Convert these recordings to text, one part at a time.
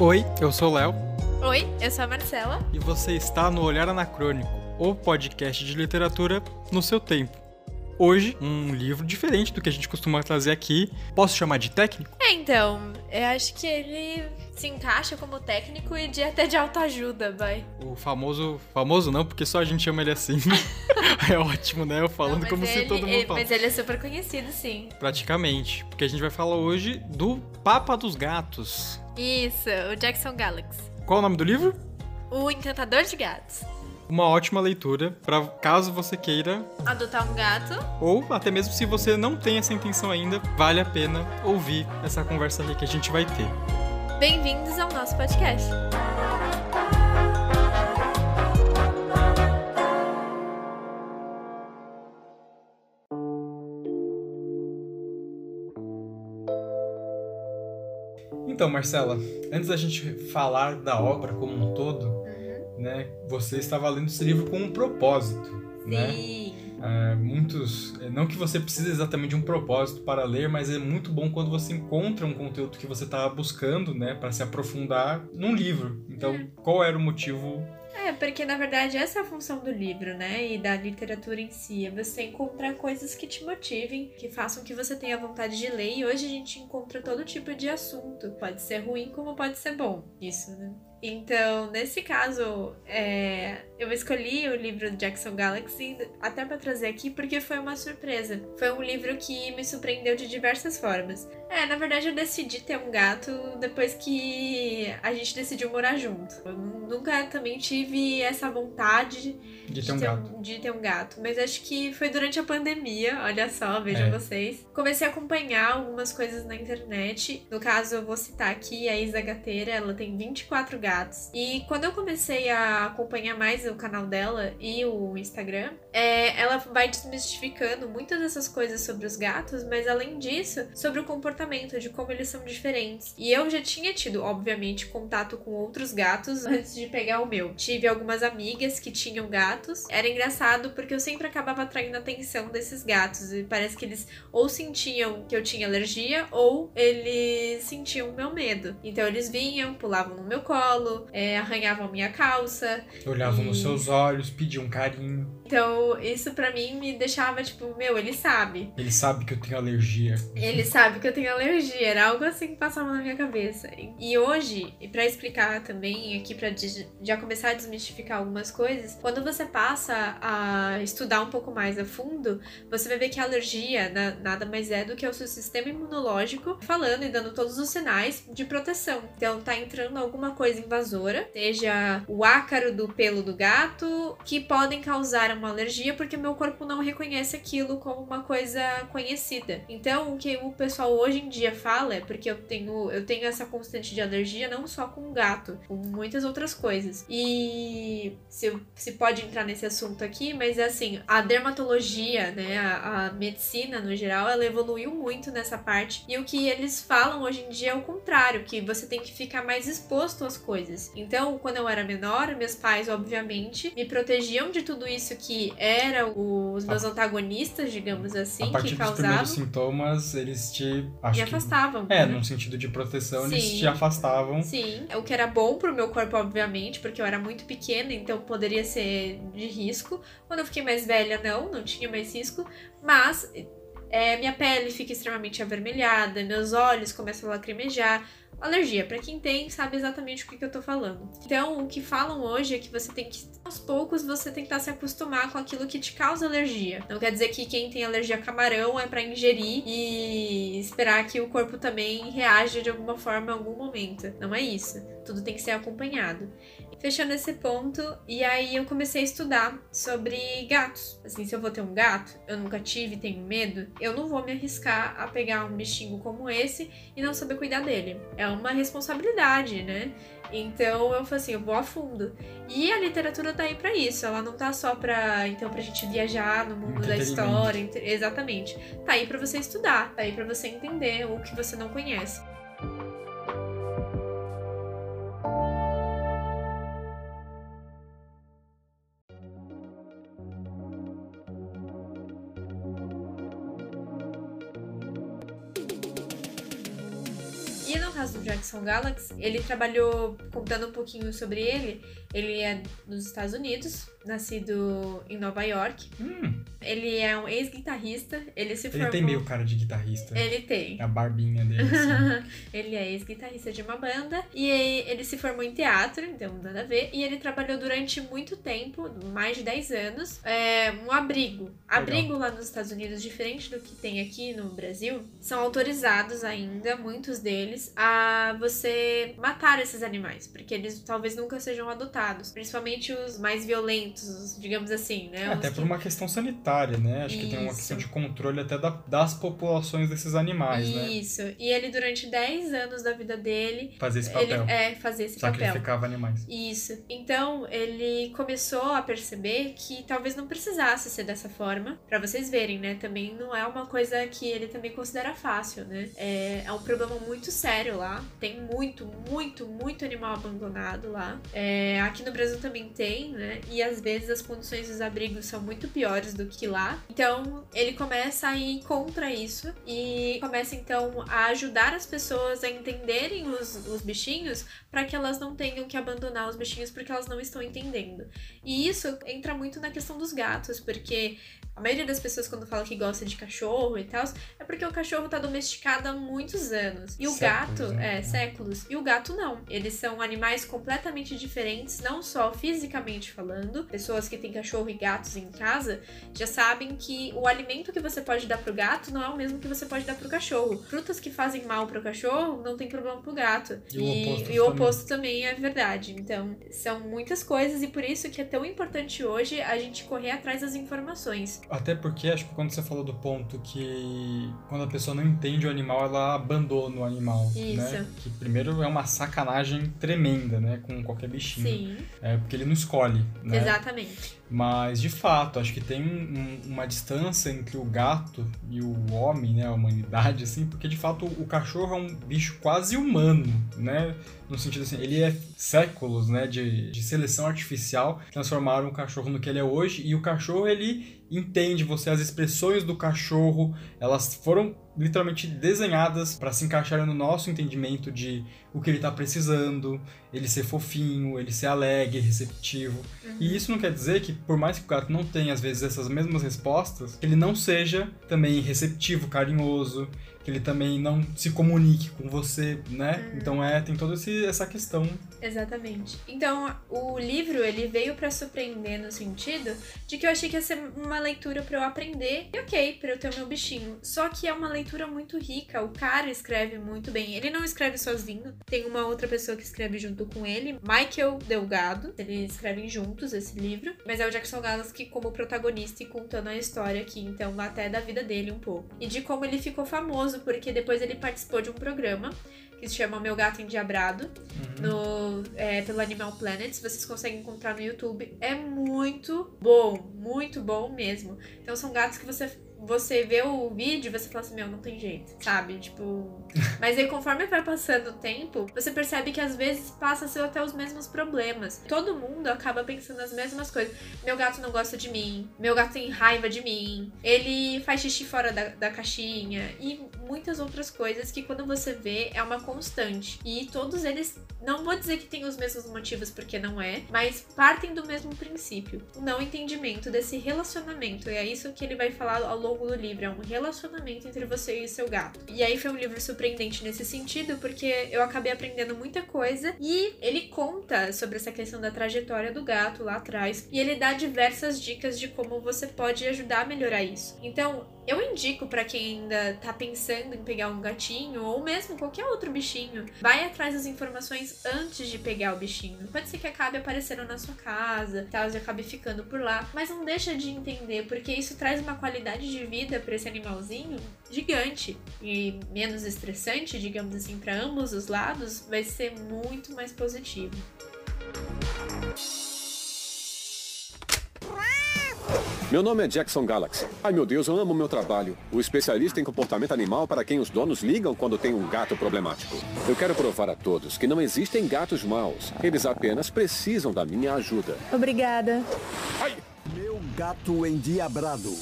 Oi, eu sou o Léo Oi, eu sou a Marcela. e você está no Olhar Anacrônico, o podcast de literatura no seu tempo. Hoje, um livro diferente do que a gente costuma trazer aqui. Posso chamar de técnico? Então, eu acho que ele se encaixa como técnico e de até de autoajuda, vai. O famoso. Famoso não, porque só a gente chama ele assim. é ótimo, né? Eu falando Não, como mas se ele- todo mundo ele- fala. Mas ele é super conhecido, sim. Praticamente. Porque a gente vai falar hoje do Papa dos Gatos. Isso, o Jackson Galaxy. Qual o nome do livro? O Encantador de Gatos. Uma ótima leitura para caso você queira Adotar um gato. ou até mesmo se você não tem essa intenção ainda, vale a pena ouvir essa conversa aí que a gente vai ter. Bem-vindos ao nosso podcast. Então, Marcela, antes da gente falar da obra como um todo, né, você estava lendo esse livro com um propósito, né? Sim. É, muitos, é, não que você precise exatamente de um propósito para ler, mas é muito bom quando você encontra um conteúdo que você está buscando, né, para se aprofundar num livro. Então, qual era o motivo? É, porque na verdade essa é a função do livro, né? E da literatura em si. É você encontrar coisas que te motivem, que façam que você tenha vontade de ler. E hoje a gente encontra todo tipo de assunto. Pode ser ruim como pode ser bom. Isso, né? Então, nesse caso, é, eu escolhi o livro do Jackson Galaxy até para trazer aqui porque foi uma surpresa. Foi um livro que me surpreendeu de diversas formas. É, na verdade, eu decidi ter um gato depois que a gente decidiu morar junto. Eu nunca também tive essa vontade De ter um gato. de ter um gato. Mas acho que foi durante a pandemia, olha só, vejam É. vocês. Comecei a acompanhar algumas coisas na internet. No caso, eu vou citar aqui a Isa Gateira, ela tem 24 gatos. E quando eu comecei a acompanhar mais o canal dela e o Instagram, é, ela vai desmistificando muitas dessas coisas sobre os gatos, mas além disso, sobre o comportamento, de como eles são diferentes. E eu já tinha tido, obviamente, contato com outros gatos antes de pegar o meu. Tive algumas amigas que tinham gatos. Era engraçado porque eu sempre acabava atraindo a atenção desses gatos. E parece que eles ou sentiam que eu tinha alergia ou eles sentiam o meu medo. Então eles vinham, pulavam no meu colo, é, arranhavam minha calça. Olhavam nos E- seus olhos, pediam carinho. Então isso pra mim me deixava tipo, meu, ele sabe. Ele sabe que eu tenho alergia. Ele sabe que eu tenho alergia, era algo assim que passava na minha cabeça. E hoje, e pra explicar também aqui pra de- já começar a desmistificar algumas coisas, quando você passa a estudar um pouco mais a fundo, você vai ver que a alergia na- nada mais é do que o seu sistema imunológico falando e dando todos os sinais de proteção. Então tá entrando alguma coisa invasora, seja o ácaro do pelo do gato, que podem causar uma alergia porque meu corpo não reconhece aquilo como uma coisa conhecida. Então, o que o pessoal hoje em dia fala é porque eu tenho, eu tenho essa constante de alergia não só com gato, com muitas outras coisas. E se, se pode entrar nesse assunto aqui, mas é assim, a dermatologia, né, a, a medicina no geral, ela evoluiu muito nessa parte. E o que eles falam hoje em dia é o contrário, que você tem que ficar mais exposto às coisas. Então, quando eu era menor, meus pais, obviamente, me protegiam de tudo isso que era os meus antagonistas, digamos assim, a partir que dos primeiros causavam. sintomas, eles te. Acho Me que- afastavam. É, né? num sentido de proteção, eles Sim. te afastavam. Sim, o que era bom pro meu corpo, obviamente, porque eu era muito pequena, então poderia ser de risco. Quando eu fiquei mais velha, não, não tinha mais risco, mas é, minha pele fica extremamente avermelhada, meus olhos começam a lacrimejar. Alergia, pra quem tem, sabe exatamente o que, que eu tô falando. Então, o que falam hoje é que você tem que, aos poucos, você tentar se acostumar com aquilo que te causa alergia. Não quer dizer que quem tem alergia a camarão é pra ingerir e esperar que o corpo também reaja de alguma forma em algum momento. Não é isso. Tudo tem que ser acompanhado. Fechando esse ponto, e aí eu comecei a estudar sobre gatos. Assim, se eu vou ter um gato, eu nunca tive, tenho medo, eu não vou me arriscar a pegar um bichinho como esse e não saber cuidar dele. É uma responsabilidade, né? Então eu falei assim, eu vou a fundo. E a literatura tá aí pra isso. Ela não tá só pra, então, pra gente viajar no mundo da história. ent- Exatamente. Tá aí pra você estudar, tá aí pra você entender o que você não conhece. Galaxy, ele trabalhou, contando um pouquinho sobre ele, ele é dos Estados Unidos, nascido em Nova York. Hum, Ele é um ex-guitarrista, ele se formou... ele tem meio cara de guitarrista. Ele tem. A barbinha dele, assim. ele é ex-guitarrista de uma banda e ele se formou em teatro, então nada a ver. E ele trabalhou durante muito tempo, mais de 10 anos, é, um abrigo. Abrigo lá nos Estados Unidos, diferente do que tem aqui no Brasil, são autorizados ainda, muitos deles, a você matar esses animais, porque eles talvez nunca sejam adotados, principalmente os mais violentos, digamos assim, né? Até Os por que- uma questão sanitária, né? Acho que tem uma Isso. questão de controle até da- das populações desses animais, né? Isso. E ele, durante 10 anos da vida dele, Fazer esse ele papel. é fazer esse papel. Sacrificava animais. Isso. Então, ele começou a perceber que talvez não precisasse ser dessa forma. Pra vocês verem, né? Também não é uma coisa que ele também considera fácil, né? É, é um problema muito sério lá. Tem muito, muito, muito animal abandonado lá. É, aqui no Brasil também tem, né? E às vezes as condições dos abrigos são muito piores do que lá. Então, ele começa a ir contra isso e começa então a ajudar as pessoas a entenderem os, os bichinhos para que elas não tenham que abandonar os bichinhos porque elas não estão entendendo. E isso entra muito na questão dos gatos, porque a maioria das pessoas quando fala que gosta de cachorro e tal, é porque o cachorro tá domesticado há muitos anos. E o Séculos, gato, né? é, séculos. E o gato não. Eles são animais completamente diferentes, não só fisicamente falando. Pessoas que têm cachorro e gatos em casa já sabem que o alimento que você pode dar pro gato não é o mesmo que você pode dar pro cachorro. Frutas que fazem mal pro cachorro não tem problema pro gato. E o oposto e o também. oposto também é verdade. Então, são muitas coisas e por isso que é tão importante hoje a gente correr atrás das informações. Até porque, acho que quando você falou do ponto que quando a pessoa não entende o animal, ela abandona o animal, né? Isso. Que primeiro é uma sacanagem tremenda, né? Com qualquer bichinho. Sim, É porque ele não escolhe, né? exatamente. Mas, de fato, acho que tem um- uma distância entre o gato e o homem, né? A humanidade, assim, porque, de fato, o cachorro é um bicho quase humano, né? No sentido assim, ele é séculos, né? De, de seleção artificial transformaram o cachorro no que ele é hoje. E o cachorro, ele entende você, as expressões do cachorro, elas foram literalmente desenhadas para se encaixarem no nosso entendimento de o que ele tá precisando, ele ser fofinho, ele ser alegre, receptivo. E isso não quer dizer que, por mais que o gato não tenha, às vezes, essas mesmas respostas, ele não seja também receptivo, carinhoso, que ele também não se comunique com você, né? Então é, tem toda essa questão. Exatamente. Então, o livro, ele veio pra surpreender no sentido de que eu achei que ia ser uma leitura pra eu aprender e ok, pra eu ter o meu bichinho. Só que é uma leitura muito rica, o cara escreve muito bem. Ele não escreve sozinho, tem uma outra pessoa que escreve junto com ele, Michael Delgado. Eles escrevem juntos esse livro, mas é o Jackson Galaski como protagonista e contando a história aqui, então até da vida dele um pouco. E de como ele ficou famoso, porque depois ele participou de um programa que se chama Meu Gato Endiabrado, no, é, pelo Animal Planet. Vocês conseguem encontrar no YouTube, é muito bom, muito bom mesmo. Então são gatos que você você vê o vídeo você fala assim, meu, não tem jeito, sabe? Tipo. Mas aí conforme vai passando o tempo, você percebe que às vezes passa a ser até os mesmos problemas. Todo mundo acaba pensando as mesmas coisas. Meu gato não gosta de mim, meu gato tem raiva de mim, ele faz xixi fora da, da caixinha e muitas outras coisas que quando você vê é uma constante. E todos eles, não vou dizer que têm os mesmos motivos, porque não é, mas partem do mesmo princípio. O não entendimento desse relacionamento. E é isso que ele vai falar ao longo do livro. É um relacionamento entre você e seu gato. E aí foi um livro surpreendente nesse sentido, porque eu acabei aprendendo muita coisa e ele conta sobre essa questão da trajetória do gato lá atrás. E ele dá diversas dicas de como você pode ajudar a melhorar isso. Então, eu indico pra quem ainda tá pensando em pegar um gatinho ou mesmo qualquer outro bichinho, vai atrás das informações antes de pegar o bichinho. Pode ser que acabe aparecendo na sua casa, tal, e acabe ficando por lá, mas não deixa de entender, porque isso traz uma qualidade de vida pra esse animalzinho gigante e menos estressante, digamos assim, pra ambos os lados, vai ser muito mais positivo. Meu nome é Jackson Galaxy. Ai meu Deus, eu amo meu trabalho. O especialista em comportamento animal para quem os donos ligam quando tem um gato problemático. Eu quero provar a todos que não existem gatos maus. Eles apenas precisam da minha ajuda. Obrigada. Ai! Meu gato endiabrado.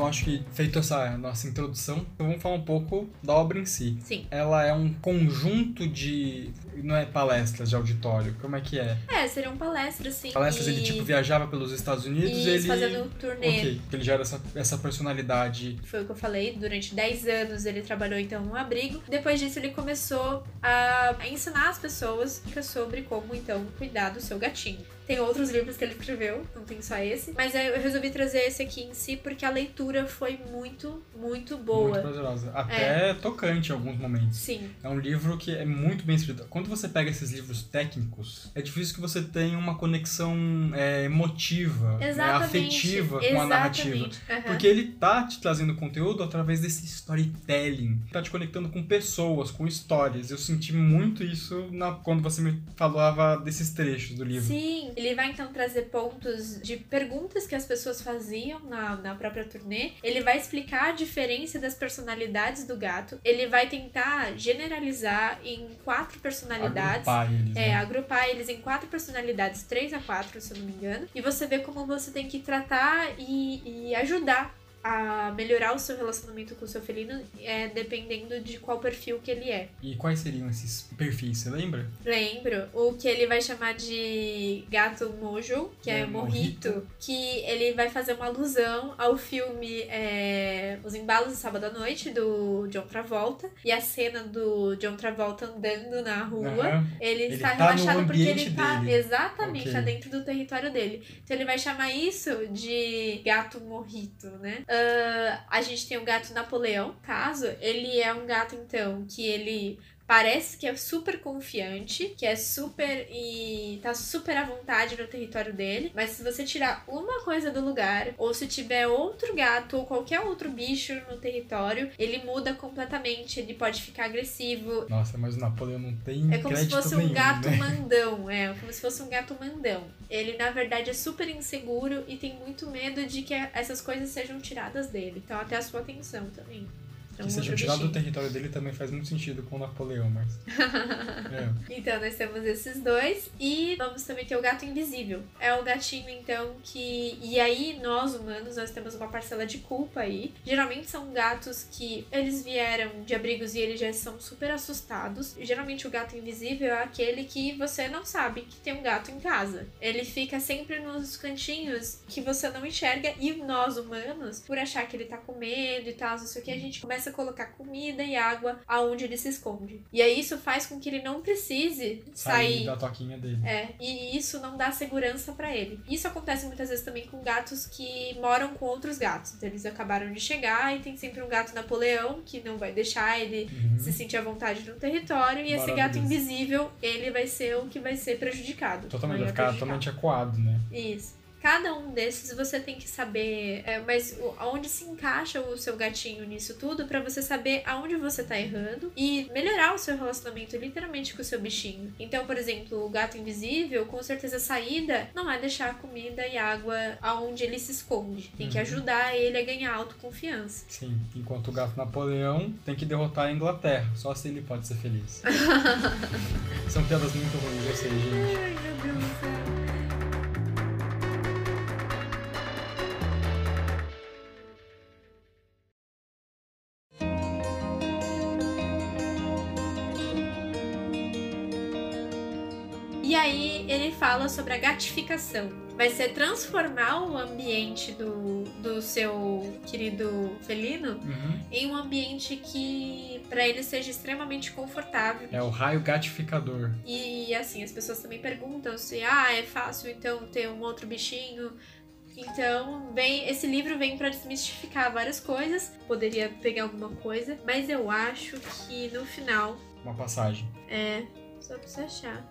Então acho que feito essa nossa introdução, vamos falar um pouco da obra em si. Sim. Ela é um conjunto de. Não é palestras de auditório, como é que é? É, seriam palestras, sim. Palestras e... ele tipo viajava pelos Estados Unidos Isso, ele. fazendo turnê. Ok, ele já era essa, essa personalidade. Foi o que eu falei, durante 10 anos ele trabalhou então no abrigo. Depois disso ele começou a a ensinar as pessoas sobre como então cuidar do seu gatinho. Tem outros livros que ele escreveu, não tem só esse. Mas eu resolvi trazer esse aqui em si porque a leitura foi muito, muito boa. Muito prazerosa. Até tocante em alguns momentos. Sim, É um livro que é muito bem escrito. Quando você pega esses livros técnicos, é difícil que você tenha uma conexão é, emotiva, né, exatamente. afetiva com a narrativa. Exatamente. Aham. Porque ele tá te trazendo conteúdo através desse storytelling. Tá te conectando com pessoas, com histórias. Eu senti muito isso na, quando você me falava desses trechos do livro. Sim, ele vai então trazer pontos de perguntas que as pessoas faziam na, na própria turnê. Ele vai explicar a diferença das personalidades do gato. Ele vai tentar generalizar em quatro personalidades. Agrupar eles, É, né? agrupar eles em quatro personalidades, três a quatro, se eu não me engano. E você vê como você tem que tratar e, e ajudar a melhorar o seu relacionamento com o seu felino, é, dependendo de qual perfil que ele é. E quais seriam esses perfis, você lembra? Lembro o que ele vai chamar de gato mojo, que é, É, morrito, morrito. que ele vai fazer uma alusão ao filme é, Os Embalos de Sábado à Noite, do John Travolta, e a cena do John Travolta andando na rua. Aham. Ele, Ele está tá relaxado porque ele tá. dele. Exatamente, Ok. tá dentro do território dele. Então ele vai chamar isso de gato morrito, né? Ah, a gente tem o gato Napoleão, caso. Ele é um gato, então, que ele. Parece que é super confiante, que é super e tá super à vontade no território dele. Mas se você tirar uma coisa do lugar, ou se tiver outro gato ou qualquer outro bicho no território, ele muda completamente. Ele pode ficar agressivo, Nossa, mas o Napoleão não tem é como se fosse um nenhum, gato né? mandão, é, como se fosse um gato mandão. Ele, na verdade, é super inseguro e tem muito medo de que essas coisas sejam tiradas dele. Então, até a sua atenção também. Um Que sejam outro tirados do território dele também faz muito sentido com o Napoleão, mas. é. Então, nós temos esses dois. E vamos também ter o gato invisível. É o gatinho, então, que. E aí, nós humanos, nós temos uma parcela de culpa aí. Geralmente são gatos que eles vieram de abrigos e eles já são super assustados. Geralmente, o gato invisível é aquele que você não sabe que tem um gato em casa. Ele fica sempre nos cantinhos que você não enxerga. E nós humanos, por achar que ele tá com medo e tal, não sei o que, a gente começa colocar comida e água aonde ele se esconde. E aí isso faz com que ele não precise Sair sair. da toquinha dele. É, e isso não dá segurança pra ele. Isso acontece muitas vezes também com gatos que moram com outros gatos. Então, eles acabaram de chegar e tem sempre um gato Napoleão que não vai deixar ele Uhum. se sentir à vontade no território. E esse gato invisível, ele vai ser o que vai ser prejudicado. Totalmente, vai Vai ficar prejudicar. totalmente acuado, né? Isso. Cada um desses você tem que saber, é, mas o- aonde se encaixa o seu gatinho nisso tudo pra você saber aonde você tá errando e melhorar o seu relacionamento literalmente com o seu bichinho. Então, por exemplo, o gato invisível, com certeza a saída não é deixar comida e água aonde ele se esconde. Tem que Uhum. ajudar ele a ganhar autoconfiança. Sim. Enquanto o gato Napoleão tem que derrotar a Inglaterra. Só assim ele pode ser feliz. São piadas muito ruins, eu sei, gente. Ai, meu Deus do céu. E aí ele fala sobre a gatificação. Vai ser transformar o ambiente do, do seu querido felino Uhum. em um ambiente que para ele seja extremamente confortável. É o raio gatificador. E assim, as pessoas também perguntam se ah, é fácil então ter um outro bichinho. Então, vem, esse livro vem para desmistificar várias coisas. Poderia pegar alguma coisa, mas eu acho que no final Uma passagem. é só você achar.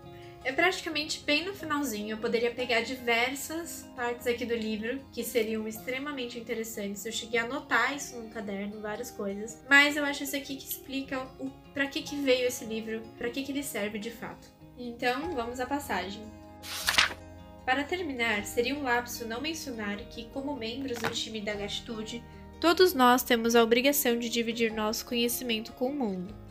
É praticamente bem no finalzinho. Eu poderia pegar diversas partes aqui do livro que seriam extremamente interessantes. Eu cheguei a anotar isso no caderno, várias coisas. Mas eu acho esse aqui que explica o para que que veio esse livro, para que que ele serve de fato. Então, vamos à passagem. Para terminar, seria um lapso não mencionar que, como membros do time da Gatitude, todos nós temos a obrigação de dividir nosso conhecimento com o mundo.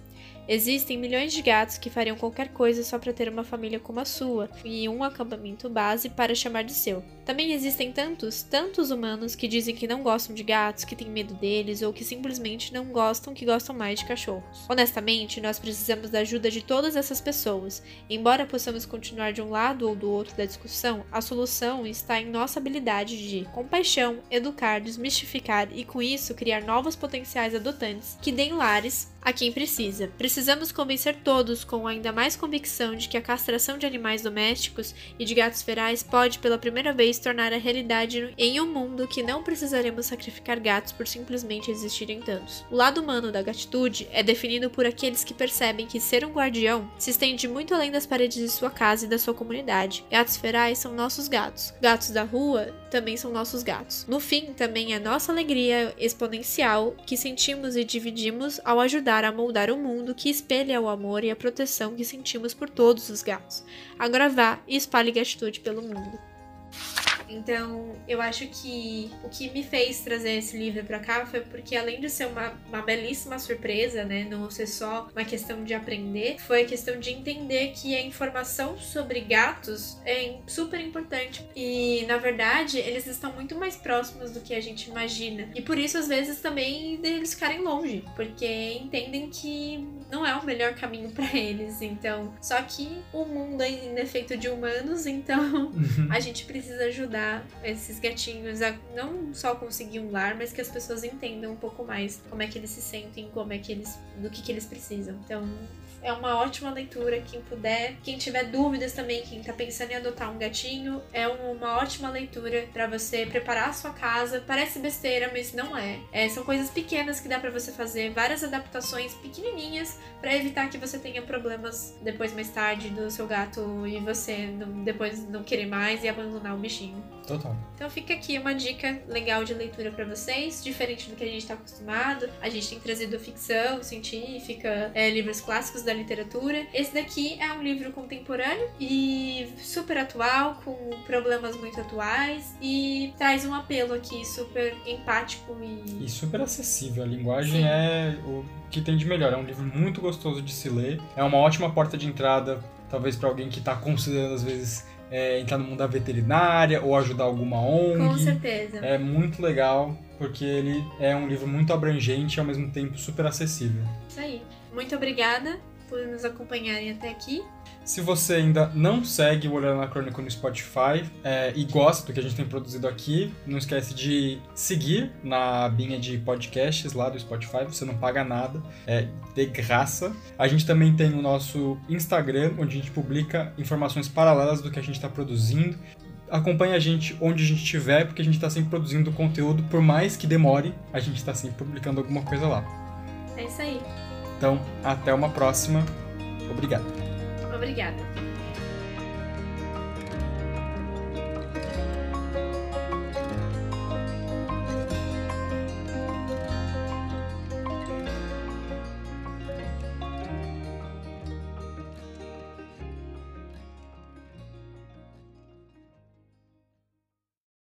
Existem milhões de gatos que fariam qualquer coisa só para ter uma família como a sua e um acampamento base para chamar de seu. Também existem tantos, tantos humanos que dizem que não gostam de gatos, que têm medo deles ou que simplesmente não gostam que gostam mais de cachorros. Honestamente, nós precisamos da ajuda de todas essas pessoas. Embora possamos continuar de um lado ou do outro da discussão, a solução está em nossa habilidade de compaixão, educar, desmistificar e com isso criar novos potenciais adotantes que deem lares a quem precisa. Precisamos convencer todos com ainda mais convicção de que a castração de animais domésticos e de gatos ferais pode pela primeira vez tornar a realidade em um mundo que não precisaremos sacrificar gatos por simplesmente existirem tantos. O lado humano da gatitude é definido por aqueles que percebem que ser um guardião se estende muito além das paredes de sua casa e da sua comunidade. Gatos ferais são nossos gatos. Gatos da rua também são nossos gatos. No fim, também é nossa alegria exponencial que sentimos e dividimos ao ajudar a moldar o mundo que espelha o amor e a proteção que sentimos por todos os gatos. Agora vá e espalhe gratitude pelo mundo. Então, eu acho que o que me fez trazer esse livro para cá foi porque, além de ser uma, uma belíssima surpresa, né, não ser só uma questão de aprender, foi a questão de entender que a informação sobre gatos é super importante. E, na verdade, eles estão muito mais próximos do que a gente imagina. E por isso, às vezes, também eles ficarem longe, porque entendem que não é o melhor caminho para eles. Então, só que o mundo ainda é feito de humanos, então a gente precisa ajudar ajudar esses gatinhos a não só conseguir um lar, mas que as pessoas entendam um pouco mais como é que eles se sentem, como é que eles, do que, que eles precisam. Então, é uma ótima leitura. Quem puder, quem tiver dúvidas também, quem tá pensando em adotar um gatinho, é uma ótima leitura para você preparar a sua casa. Parece besteira, mas não é. é são coisas pequenas que dá para você fazer, várias adaptações pequenininhas para evitar que você tenha problemas depois mais tarde do seu gato e você não, depois não querer mais e abandonar o bichinho. Total. Então fica aqui uma dica legal de leitura para vocês, diferente do que a gente está acostumado. A gente tem trazido ficção científica, é, livros clássicos da literatura. Esse daqui é um livro contemporâneo e super atual, com problemas muito atuais e traz um apelo aqui super empático e. E super acessível. A linguagem Sim. é o que tem de melhor. É um livro muito gostoso de se ler. É uma ótima porta de entrada, talvez para alguém que está considerando às vezes é, entrar no mundo da veterinária ou ajudar alguma ONG. Com certeza. É muito legal, porque ele é um livro muito abrangente e ao mesmo tempo super acessível. Isso aí. Muito obrigada por nos acompanharem até aqui. Se você ainda não segue o Olhando na Crônica no Spotify é, e gosta do que a gente tem produzido aqui, não esquece de seguir na abinha de podcasts lá do Spotify, você não paga nada, é de graça. A gente também tem o nosso Instagram, onde a gente publica informações paralelas do que a gente está produzindo. Acompanhe a gente onde a gente estiver, porque a gente está sempre produzindo conteúdo, por mais que demore, a gente está sempre publicando alguma coisa lá. É isso aí. Então, até uma próxima. Obrigado. Obrigada.